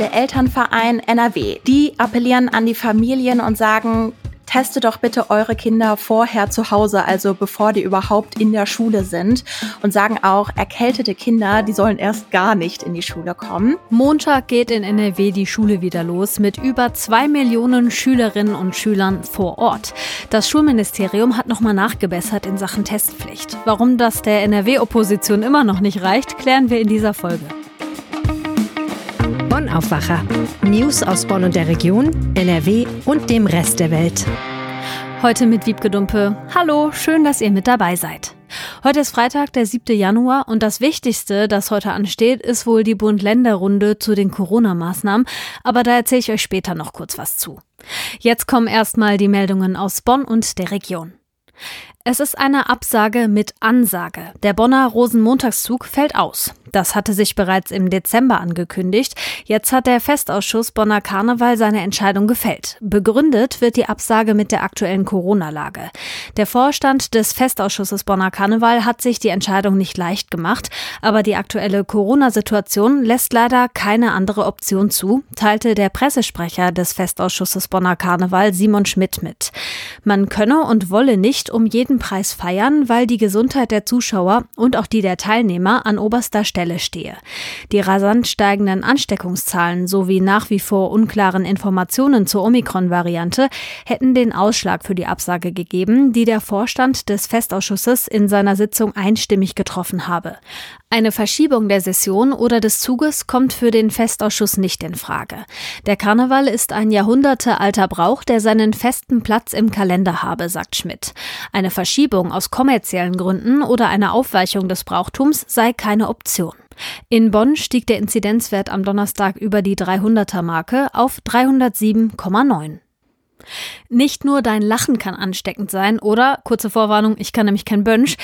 der Elternverein NRW. Die appellieren an die Familien und sagen, testet doch bitte eure Kinder vorher zu Hause, also bevor die überhaupt in der Schule sind und sagen auch, erkältete Kinder, die sollen erst gar nicht in die Schule kommen. Montag geht in NRW die Schule wieder los mit über zwei Millionen Schülerinnen und Schülern vor Ort. Das Schulministerium hat nochmal nachgebessert in Sachen Testpflicht. Warum das der NRW-Opposition immer noch nicht reicht, klären wir in dieser Folge. Bonn Aufwacher. News aus Bonn und der Region, NRW und dem Rest der Welt. Heute mit Wiebke Dumpe. Hallo, schön, dass ihr mit dabei seid. Heute ist Freitag, der 7. Januar und das Wichtigste, das heute ansteht, ist wohl die Bund-Länder-Runde zu den Corona-Maßnahmen, aber da erzähle ich euch später noch kurz was zu. Jetzt kommen erstmal die Meldungen aus Bonn und der Region. Es ist eine Absage mit Ansage. Der Bonner Rosenmontagszug fällt aus. Das hatte sich bereits im Dezember angekündigt. Jetzt hat der Festausschuss Bonner Karneval seine Entscheidung gefällt. Begründet wird die Absage mit der aktuellen Corona-Lage. Der Vorstand des Festausschusses Bonner Karneval hat sich die Entscheidung nicht leicht gemacht, aber die aktuelle Corona-Situation lässt leider keine andere Option zu, teilte der Pressesprecher des Festausschusses Bonner Karneval Simon Schmidt mit. Man könne und wolle nicht um jeden Preis feiern, weil die Gesundheit der Zuschauer und auch die der Teilnehmer an oberster Stelle Stelle stehe. Die rasant steigenden Ansteckungszahlen sowie nach wie vor unklaren Informationen zur Omikron-Variante hätten den Ausschlag für die Absage gegeben, die der Vorstand des Festausschusses in seiner Sitzung einstimmig getroffen habe. Eine Verschiebung der Session oder des Zuges kommt für den Festausschuss nicht in Frage. Der Karneval ist ein jahrhundertealter Brauch, der seinen festen Platz im Kalender habe, sagt Schmidt. Eine Verschiebung aus kommerziellen Gründen oder eine Aufweichung des Brauchtums sei keine Option. In Bonn stieg der Inzidenzwert am Donnerstag über die 300er Marke auf 307,9. Nicht nur dein Lachen kann ansteckend sein oder, kurze Vorwarnung, ich kann nämlich kein Bönsch,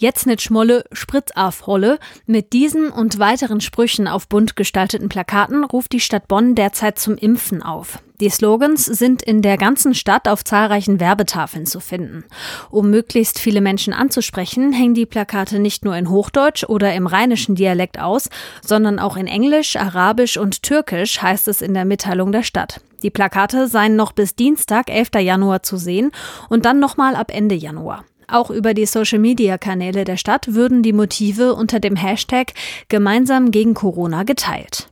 Jetzt nicht Schmolle, Spritz auf Holle. Mit diesen und weiteren Sprüchen auf bunt gestalteten Plakaten ruft die Stadt Bonn derzeit zum Impfen auf. Die Slogans sind in der ganzen Stadt auf zahlreichen Werbetafeln zu finden. Um möglichst viele Menschen anzusprechen, hängen die Plakate nicht nur in Hochdeutsch oder im rheinischen Dialekt aus, sondern auch in Englisch, Arabisch und Türkisch, heißt es in der Mitteilung der Stadt. Die Plakate seien noch bis Dienstag, 11. Januar zu sehen und dann nochmal ab Ende Januar. Auch über die Social-Media-Kanäle der Stadt würden die Motive unter dem Hashtag Gemeinsam gegen Corona geteilt.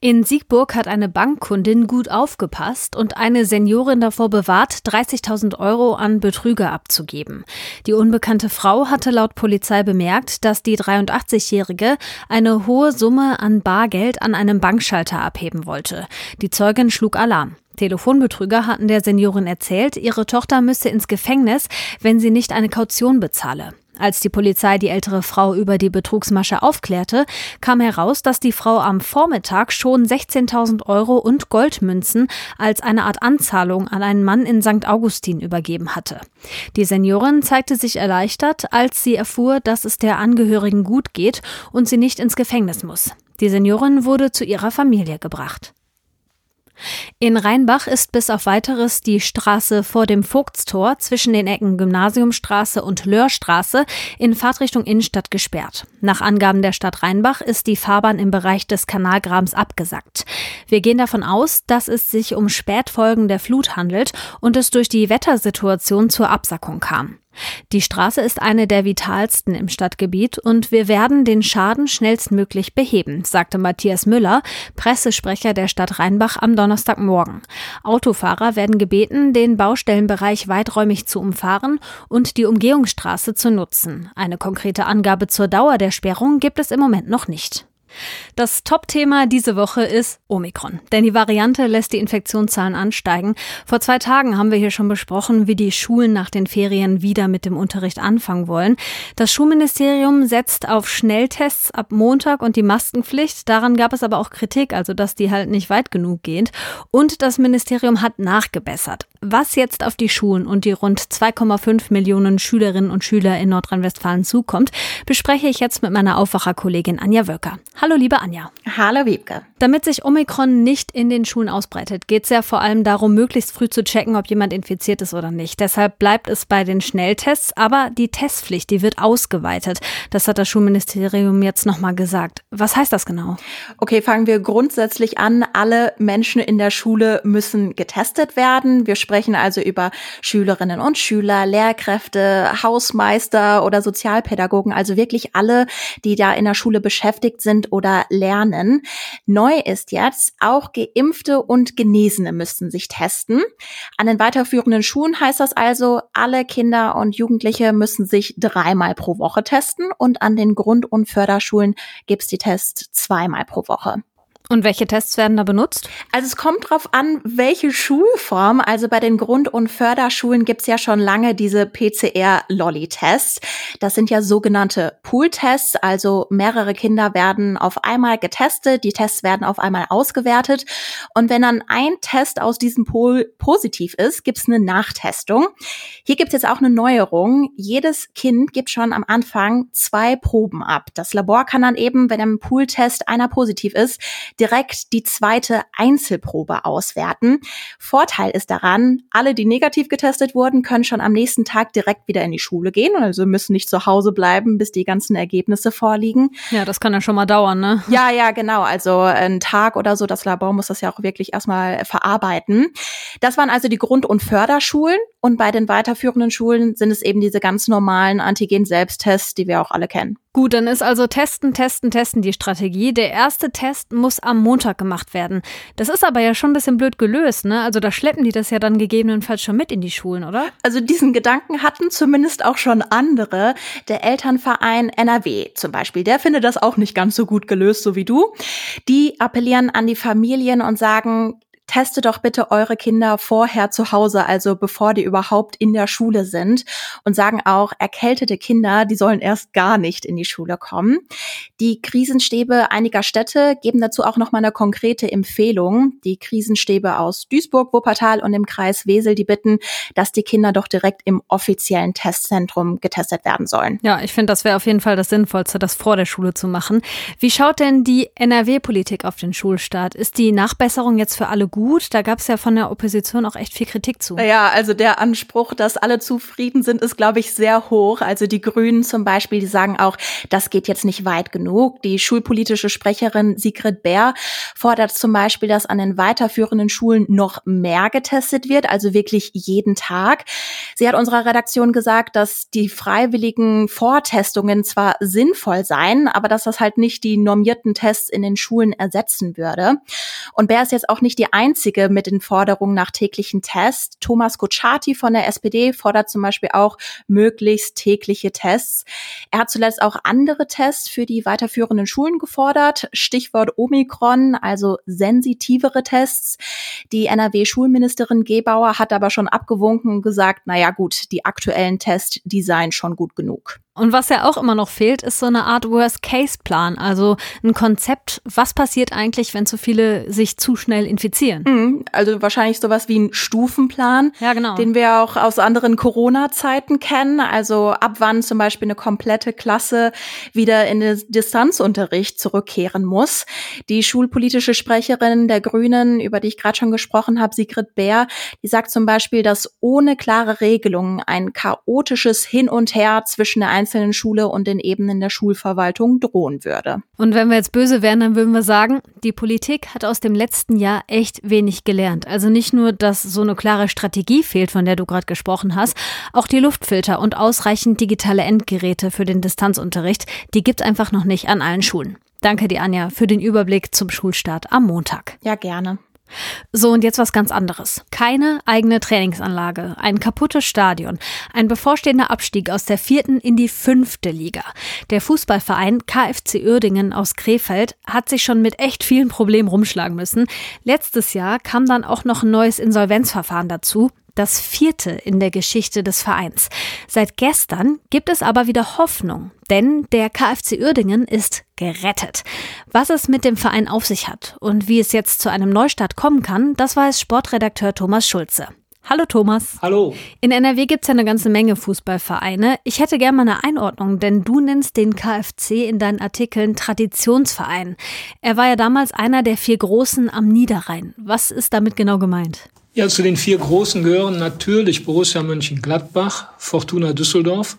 In Siegburg hat eine Bankkundin gut aufgepasst und eine Seniorin davor bewahrt, 30.000 Euro an Betrüger abzugeben. Die unbekannte Frau hatte laut Polizei bemerkt, dass die 83-Jährige eine hohe Summe an Bargeld an einem Bankschalter abheben wollte. Die Zeugin schlug Alarm. Telefonbetrüger hatten der Seniorin erzählt, ihre Tochter müsse ins Gefängnis, wenn sie nicht eine Kaution bezahle. Als die Polizei die ältere Frau über die Betrugsmasche aufklärte, kam heraus, dass die Frau am Vormittag schon 16.000 Euro und Goldmünzen als eine Art Anzahlung an einen Mann in St. Augustin übergeben hatte. Die Seniorin zeigte sich erleichtert, als sie erfuhr, dass es der Angehörigen gut geht und sie nicht ins Gefängnis muss. Die Seniorin wurde zu ihrer Familie gebracht. In Rheinbach ist bis auf weiteres die Straße vor dem Vogtstor zwischen den Ecken Gymnasiumstraße und Löhrstraße in Fahrtrichtung Innenstadt gesperrt. Nach Angaben der Stadt Rheinbach ist die Fahrbahn im Bereich des Kanalgrabens abgesackt. Wir gehen davon aus, dass es sich um Spätfolgen der Flut handelt und es durch die Wettersituation zur Absackung kam. Die Straße ist eine der vitalsten im Stadtgebiet und wir werden den Schaden schnellstmöglich beheben, sagte Matthias Müller, Pressesprecher der Stadt Rheinbach am Donnerstagmorgen. Autofahrer werden gebeten, den Baustellenbereich weiträumig zu umfahren und die Umgehungsstraße zu nutzen. Eine konkrete Angabe zur Dauer der Sperrung gibt es im Moment noch nicht. Das Top-Thema diese Woche ist Omikron, denn die Variante lässt die Infektionszahlen ansteigen. Vor zwei Tagen haben wir hier schon besprochen, wie die Schulen nach den Ferien wieder mit dem Unterricht anfangen wollen. Das Schulministerium setzt auf Schnelltests ab Montag und die Maskenpflicht. Daran gab es aber auch Kritik, also dass die halt nicht weit genug geht. Und das Ministerium hat nachgebessert. Was jetzt auf die Schulen und die rund 2,5 Millionen Schülerinnen und Schüler in Nordrhein-Westfalen zukommt, bespreche ich jetzt mit meiner Aufwacherkollegin Anja Wöcker. Hallo, liebe Anja. Hallo, Wiebke. Damit sich Omikron nicht in den Schulen ausbreitet, geht es ja vor allem darum, möglichst früh zu checken, ob jemand infiziert ist oder nicht. Deshalb bleibt es bei den Schnelltests, aber die Testpflicht, die wird ausgeweitet. Das hat das Schulministerium jetzt nochmal gesagt. Was heißt das genau? Okay, fangen wir grundsätzlich an. Alle Menschen in der Schule müssen getestet werden. Wir sprechen also über Schülerinnen und Schüler, Lehrkräfte, Hausmeister oder Sozialpädagogen, also wirklich alle, die da in der Schule beschäftigt sind oder lernen. Neu ist jetzt, auch Geimpfte und Genesene müssten sich testen. An den weiterführenden Schulen heißt das also, alle Kinder und Jugendliche müssen sich dreimal pro Woche testen und an den Grund- und Förderschulen gibt's die Tests zweimal pro Woche. Und welche Tests werden da benutzt? Also es kommt drauf an, welche Schulform. Also bei den Grund- und Förderschulen gibt's ja schon lange diese PCR-Lolly-Tests. Das sind ja sogenannte Pool-Tests. Also mehrere Kinder werden auf einmal getestet. Die Tests werden auf einmal ausgewertet. Und wenn dann ein Test aus diesem Pool positiv ist, gibt's eine Nachtestung. Hier gibt's jetzt auch eine Neuerung. Jedes Kind gibt schon am Anfang zwei Proben ab. Das Labor kann dann eben, wenn im Pool-Test einer positiv ist, direkt die zweite Einzelprobe auswerten. Vorteil ist daran, alle, die negativ getestet wurden, können schon am nächsten Tag direkt wieder in die Schule gehen und also müssen nicht zu Hause bleiben, bis die ganzen Ergebnisse vorliegen. Ja, das kann ja schon mal dauern, ne? Ja, ja, genau. Also ein Tag oder so. Das Labor muss das ja auch wirklich erstmal verarbeiten. Das waren also die Grund- und Förderschulen. Und bei den weiterführenden Schulen sind es eben diese ganz normalen Antigen-Selbsttests, die wir auch alle kennen. Gut, dann ist also testen, testen, testen die Strategie. Der erste Test muss am Montag gemacht werden. Das ist aber ja schon ein bisschen blöd gelöst, ne? Also da schleppen die das ja dann gegebenenfalls schon mit in die Schulen, oder? Also diesen Gedanken hatten zumindest auch schon andere. Der Elternverein NRW zum Beispiel, der findet das auch nicht ganz so gut gelöst, so wie du. Die appellieren an die Familien und sagen, teste doch bitte eure Kinder vorher zu Hause, also bevor die überhaupt in der Schule sind und sagen auch, erkältete Kinder, die sollen erst gar nicht in die Schule kommen. Die Krisenstäbe einiger Städte geben dazu auch noch mal eine konkrete Empfehlung. Die Krisenstäbe aus Duisburg, Wuppertal und im Kreis Wesel, die bitten, dass die Kinder doch direkt im offiziellen Testzentrum getestet werden sollen. Ja, ich finde, das wäre auf jeden Fall das Sinnvollste, das vor der Schule zu machen. Wie schaut denn die NRW-Politik auf den Schulstart? Ist die Nachbesserung jetzt für alle gut? Gut. Da gab es ja von der Opposition auch echt viel Kritik zu. Ja, also der Anspruch, dass alle zufrieden sind, ist, glaube ich, sehr hoch. Also die Grünen zum Beispiel, die sagen auch, das geht jetzt nicht weit genug. Die schulpolitische Sprecherin Sigrid Bär fordert zum Beispiel, dass an den weiterführenden Schulen noch mehr getestet wird, also wirklich jeden Tag. Sie hat unserer Redaktion gesagt, dass die freiwilligen Vortestungen zwar sinnvoll seien, aber dass das halt nicht die normierten Tests in den Schulen ersetzen würde. Und Bär ist jetzt auch nicht die einzige mit den Forderungen nach täglichen Tests. Thomas Kutschaty von der SPD fordert zum Beispiel auch möglichst tägliche Tests. Er hat zuletzt auch andere Tests für die weiterführenden Schulen gefordert. Stichwort Omikron, also sensitivere Tests. Die NRW-Schulministerin Gebauer hat aber schon abgewunken und gesagt, naja gut, die aktuellen Tests, die seien schon gut genug. Und was ja auch immer noch fehlt, ist so eine Art Worst-Case-Plan, also ein Konzept, was passiert eigentlich, wenn zu viele sich zu schnell infizieren. Mhm, also wahrscheinlich sowas wie ein Stufenplan, ja, genau. den wir auch aus anderen Corona-Zeiten kennen. Also ab wann zum Beispiel eine komplette Klasse wieder in den Distanzunterricht zurückkehren muss. Die schulpolitische Sprecherin der Grünen, über die ich gerade schon gesprochen habe, Sigrid Bär, die sagt zum Beispiel, dass ohne klare Regelungen ein chaotisches Hin und Her zwischen der einzelnen Schule und den Ebenen der Schulverwaltung drohen würde. Und wenn wir jetzt böse wären, dann würden wir sagen, die Politik hat aus dem letzten Jahr echt wenig gelernt. Also nicht nur, dass so eine klare Strategie fehlt, von der du gerade gesprochen hast, auch die Luftfilter und ausreichend digitale Endgeräte für den Distanzunterricht, die gibt einfach noch nicht an allen Schulen. Danke dir, Anja, für den Überblick zum Schulstart am Montag. Ja, gerne. So, und jetzt was ganz anderes. Keine eigene Trainingsanlage, ein kaputtes Stadion, ein bevorstehender Abstieg aus der vierten in die fünfte Liga. Der Fußballverein KFC Uerdingen aus Krefeld hat sich schon mit echt vielen Problemen rumschlagen müssen. Letztes Jahr kam dann auch noch ein neues Insolvenzverfahren dazu das vierte in der Geschichte des Vereins. Seit gestern gibt es aber wieder Hoffnung, denn der KfC Uerdingen ist gerettet. Was es mit dem Verein auf sich hat und wie es jetzt zu einem Neustart kommen kann, das weiß Sportredakteur Thomas Schulze. Hallo Thomas. Hallo. In NRW gibt es ja eine ganze Menge Fußballvereine. Ich hätte gerne mal eine Einordnung, denn du nennst den KfC in deinen Artikeln Traditionsverein. Er war ja damals einer der vier Großen am Niederrhein. Was ist damit genau gemeint? Ja, zu den vier Großen gehören natürlich Borussia Mönchengladbach, Fortuna Düsseldorf,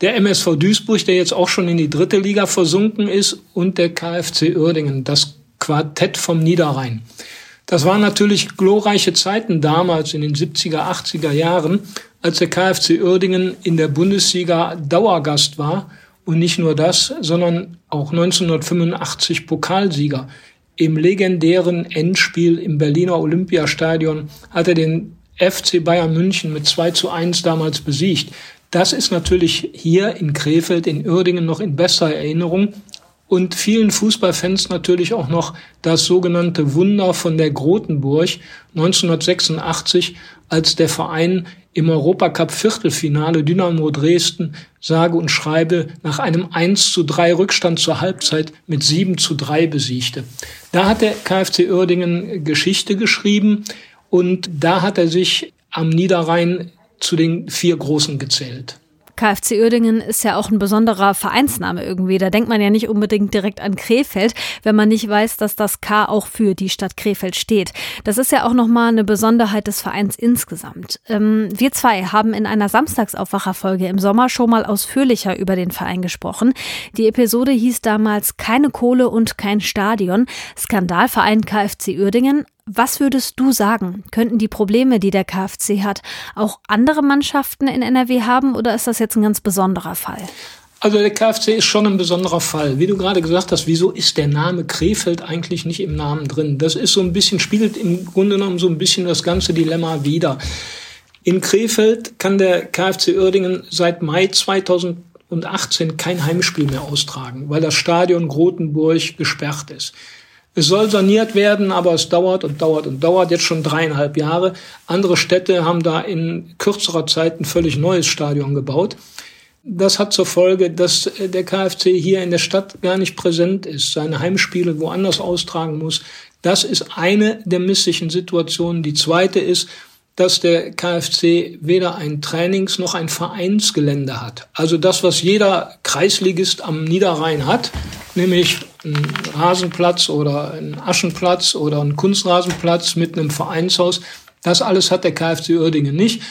der MSV Duisburg, der jetzt auch schon in die dritte Liga versunken ist, und der KfC Uerdingen, das Quartett vom Niederrhein. Das waren natürlich glorreiche Zeiten damals in den 70er, 80er Jahren, als der KfC Uerdingen in der Bundesliga Dauergast war und nicht nur das, sondern auch 1985 Pokalsieger. Im legendären Endspiel im Berliner Olympiastadion hat er den FC Bayern München mit 2 zu 1 damals besiegt. Das ist natürlich hier in Krefeld, in Uerdingen noch in besser Erinnerung und vielen Fußballfans natürlich auch noch das sogenannte Wunder von der Grotenburg 1986, als der Verein im Europacup Viertelfinale Dynamo Dresden sage und schreibe nach einem 1 zu 3 Rückstand zur Halbzeit mit 7 zu 3 besiegte. Da hat der KfC Uerdingen Geschichte geschrieben und da hat er sich am Niederrhein zu den vier Großen gezählt. KfC Uerdingen ist ja auch ein besonderer Vereinsname irgendwie. Da denkt man ja nicht unbedingt direkt an Krefeld, wenn man nicht weiß, dass das K auch für die Stadt Krefeld steht. Das ist ja auch nochmal eine Besonderheit des Vereins insgesamt. Ähm, wir zwei haben in einer Samstagsaufwacherfolge im Sommer schon mal ausführlicher über den Verein gesprochen. Die Episode hieß damals Keine Kohle und kein Stadion. Skandalverein KfC Uerdingen. Was würdest du sagen? Könnten die Probleme, die der KfC hat, auch andere Mannschaften in NRW haben oder ist das jetzt ein ganz besonderer Fall? Also der KfC ist schon ein besonderer Fall. Wie du gerade gesagt hast, wieso ist der Name Krefeld eigentlich nicht im Namen drin? Das ist so ein bisschen, spiegelt im Grunde genommen so ein bisschen das ganze Dilemma wider. In Krefeld kann der KfC Uerdingen seit Mai 2018 kein Heimspiel mehr austragen, weil das Stadion Grotenburg gesperrt ist. Es soll saniert werden, aber es dauert und dauert und dauert jetzt schon dreieinhalb Jahre. Andere Städte haben da in kürzerer Zeit ein völlig neues Stadion gebaut. Das hat zur Folge, dass der KfC hier in der Stadt gar nicht präsent ist, seine Heimspiele woanders austragen muss. Das ist eine der misslichen Situationen. Die zweite ist, dass der KfC weder ein Trainings- noch ein Vereinsgelände hat. Also das, was jeder Kreisligist am Niederrhein hat, nämlich ein Rasenplatz oder ein Aschenplatz oder ein Kunstrasenplatz mit einem Vereinshaus. Das alles hat der KfC Uerdingen nicht.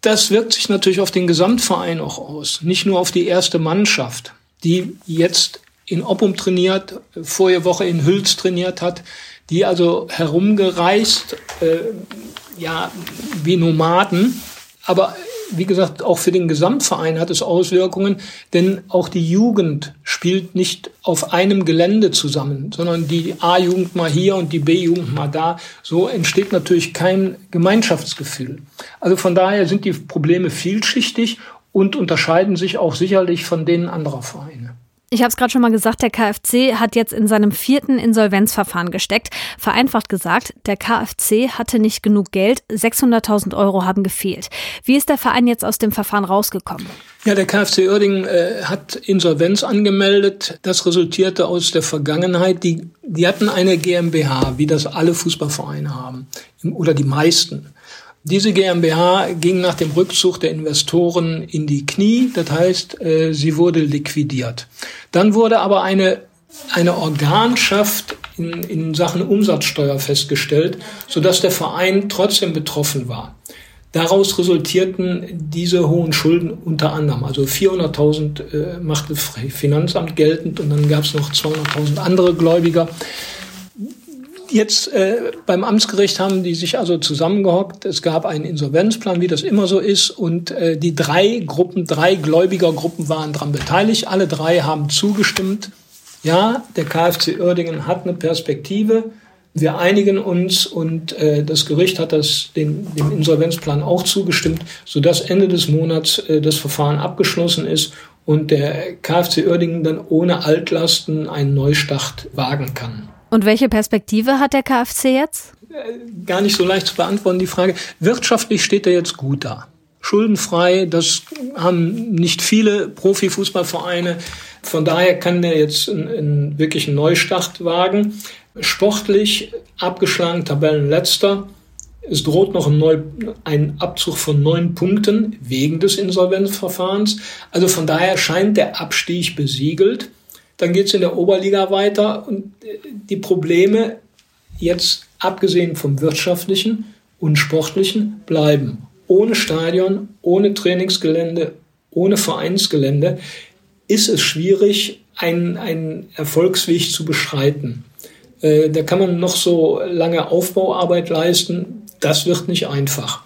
Das wirkt sich natürlich auf den Gesamtverein auch aus, nicht nur auf die erste Mannschaft, die jetzt in Oppum trainiert, vorige Woche in Hüls trainiert hat, die also herumgereist, äh, ja, wie Nomaden, aber wie gesagt, auch für den Gesamtverein hat es Auswirkungen, denn auch die Jugend spielt nicht auf einem Gelände zusammen, sondern die A-Jugend mal hier und die B-Jugend mal da. So entsteht natürlich kein Gemeinschaftsgefühl. Also von daher sind die Probleme vielschichtig und unterscheiden sich auch sicherlich von denen anderer Vereine. Ich habe es gerade schon mal gesagt, der KfC hat jetzt in seinem vierten Insolvenzverfahren gesteckt. Vereinfacht gesagt, der KfC hatte nicht genug Geld, 600.000 Euro haben gefehlt. Wie ist der Verein jetzt aus dem Verfahren rausgekommen? Ja, der KfC Uerdingen äh, hat Insolvenz angemeldet. Das resultierte aus der Vergangenheit. Die, die hatten eine GmbH, wie das alle Fußballvereine haben, oder die meisten. Diese GmbH ging nach dem Rückzug der Investoren in die Knie, das heißt, äh, sie wurde liquidiert. Dann wurde aber eine, eine Organschaft in, in Sachen Umsatzsteuer festgestellt, sodass der Verein trotzdem betroffen war. Daraus resultierten diese hohen Schulden unter anderem. Also 400.000 äh, machte Finanzamt geltend und dann gab es noch 200.000 andere Gläubiger. Jetzt äh, beim Amtsgericht haben die sich also zusammengehockt. Es gab einen Insolvenzplan, wie das immer so ist. Und äh, die drei Gruppen, drei Gläubigergruppen waren daran beteiligt. Alle drei haben zugestimmt. Ja, der KfC Uerdingen hat eine Perspektive. Wir einigen uns und äh, das Gericht hat das den, dem Insolvenzplan auch zugestimmt, sodass Ende des Monats äh, das Verfahren abgeschlossen ist und der KfC Uerdingen dann ohne Altlasten einen Neustart wagen kann. Und welche Perspektive hat der KfC jetzt? Äh, gar nicht so leicht zu beantworten, die Frage. Wirtschaftlich steht er jetzt gut da. Schuldenfrei, das haben nicht viele Profifußballvereine. Von daher kann der jetzt einen, einen wirklichen Neustart wagen. Sportlich abgeschlagen, Tabellenletzter. Es droht noch ein, neu, ein Abzug von neun Punkten wegen des Insolvenzverfahrens. Also von daher scheint der Abstieg besiegelt. Dann geht es in der Oberliga weiter und äh, die Probleme jetzt abgesehen vom wirtschaftlichen und sportlichen bleiben. Ohne Stadion, ohne Trainingsgelände, ohne Vereinsgelände ist es schwierig, einen, einen Erfolgsweg zu beschreiten. Äh, da kann man noch so lange Aufbauarbeit leisten. Das wird nicht einfach.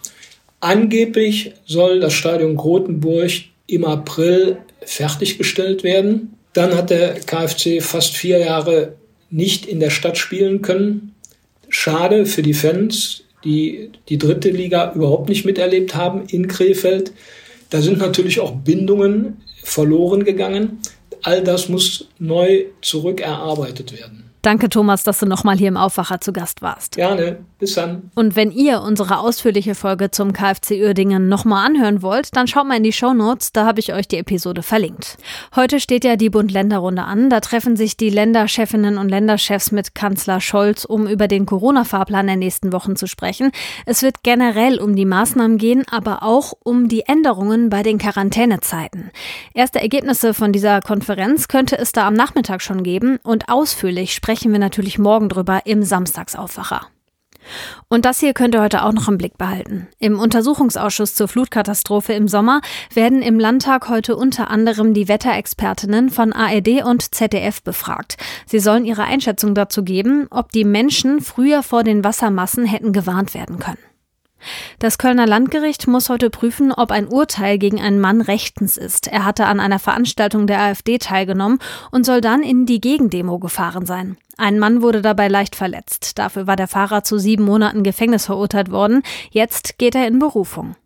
Angeblich soll das Stadion Grotenburg im April fertiggestellt werden. Dann hat der KfC fast vier Jahre nicht in der Stadt spielen können. Schade für die Fans, die die dritte Liga überhaupt nicht miterlebt haben in Krefeld. Da sind natürlich auch Bindungen verloren gegangen. All das muss neu zurückerarbeitet werden. Danke, Thomas, dass du nochmal hier im Aufwacher zu Gast warst. Gerne. Bis dann. Und wenn ihr unsere ausführliche Folge zum KfC Uerdingen nochmal anhören wollt, dann schaut mal in die Show Notes, da habe ich euch die Episode verlinkt. Heute steht ja die Bund-Länder-Runde an. Da treffen sich die Länderchefinnen und Länderchefs mit Kanzler Scholz, um über den Corona-Fahrplan der nächsten Wochen zu sprechen. Es wird generell um die Maßnahmen gehen, aber auch um die Änderungen bei den Quarantänezeiten. Erste Ergebnisse von dieser Konferenz könnte es da am Nachmittag schon geben und ausführlich sprechen sprechen wir natürlich morgen drüber im Samstagsaufwacher. Und das hier könnt ihr heute auch noch im Blick behalten. Im Untersuchungsausschuss zur Flutkatastrophe im Sommer werden im Landtag heute unter anderem die Wetterexpertinnen von ARD und ZDF befragt. Sie sollen ihre Einschätzung dazu geben, ob die Menschen früher vor den Wassermassen hätten gewarnt werden können. Das Kölner Landgericht muss heute prüfen, ob ein Urteil gegen einen Mann rechtens ist. Er hatte an einer Veranstaltung der AfD teilgenommen und soll dann in die Gegendemo gefahren sein. Ein Mann wurde dabei leicht verletzt. Dafür war der Fahrer zu sieben Monaten Gefängnis verurteilt worden. Jetzt geht er in Berufung.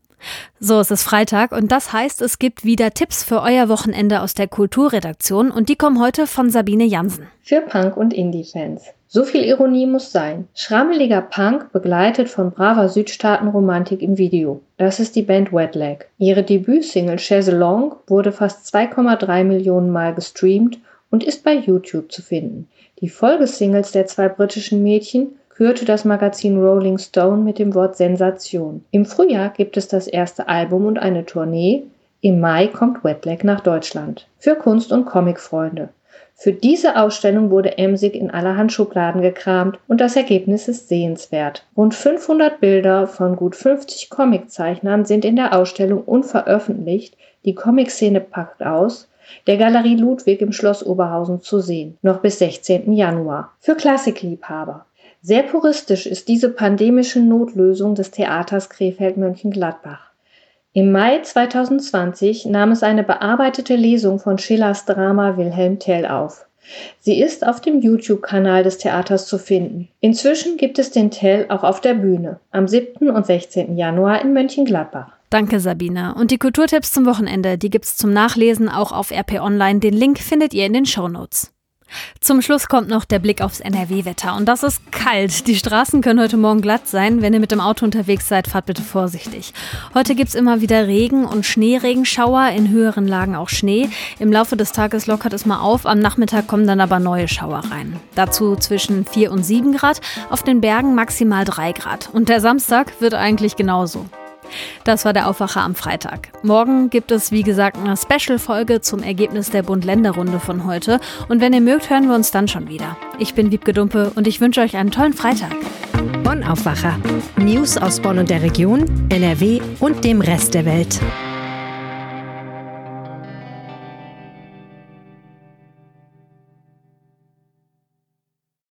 So, es ist Freitag und das heißt, es gibt wieder Tipps für euer Wochenende aus der Kulturredaktion und die kommen heute von Sabine Jansen. Für Punk- und Indie-Fans. So viel Ironie muss sein. Schrammeliger Punk begleitet von braver Südstaatenromantik im Video. Das ist die Band Wet Leg. Ihre Debütsingle Chaise Longue wurde fast 2,3 Millionen Mal gestreamt und ist bei YouTube zu finden. Die Folgesingles der zwei britischen Mädchen kürte das Magazin Rolling Stone mit dem Wort Sensation. Im Frühjahr gibt es das erste Album und eine Tournee. Im Mai kommt Wet Leg nach Deutschland. Für Kunst- und Comicfreunde. Für diese Ausstellung wurde Emsig in allerhand Schubladen gekramt und das Ergebnis ist sehenswert. Rund 500 Bilder von gut 50 Comiczeichnern sind in der Ausstellung unveröffentlicht. Die Comic-Szene packt aus. Der Galerie Ludwig im Schloss Oberhausen zu sehen, noch bis 16. Januar. Für Klassikliebhaber. Sehr puristisch ist diese pandemische Notlösung des Theaters Krefeld-Mönchengladbach. Im Mai 2020 nahm es eine bearbeitete Lesung von Schillers Drama Wilhelm Tell auf. Sie ist auf dem YouTube-Kanal des Theaters zu finden. Inzwischen gibt es den Tell auch auf der Bühne am 7. und 16. Januar in Mönchengladbach. Danke, Sabine. Und die Kulturtipps zum Wochenende, die gibt's zum Nachlesen auch auf RP Online. Den Link findet ihr in den Shownotes. Zum Schluss kommt noch der Blick aufs NRW-Wetter. Und das ist kalt. Die Straßen können heute Morgen glatt sein. Wenn ihr mit dem Auto unterwegs seid, fahrt bitte vorsichtig. Heute gibt es immer wieder Regen und Schneeregenschauer, in höheren Lagen auch Schnee. Im Laufe des Tages lockert es mal auf. Am Nachmittag kommen dann aber neue Schauer rein. Dazu zwischen 4 und 7 Grad, auf den Bergen maximal 3 Grad. Und der Samstag wird eigentlich genauso. Das war der Aufwacher am Freitag. Morgen gibt es, wie gesagt, eine Special-Folge zum Ergebnis der Bund-Länder-Runde von heute. Und wenn ihr mögt, hören wir uns dann schon wieder. Ich bin Wiebke Dumpe und ich wünsche euch einen tollen Freitag. Bonn Aufwacher. News aus Bonn und der Region, NRW und dem Rest der Welt.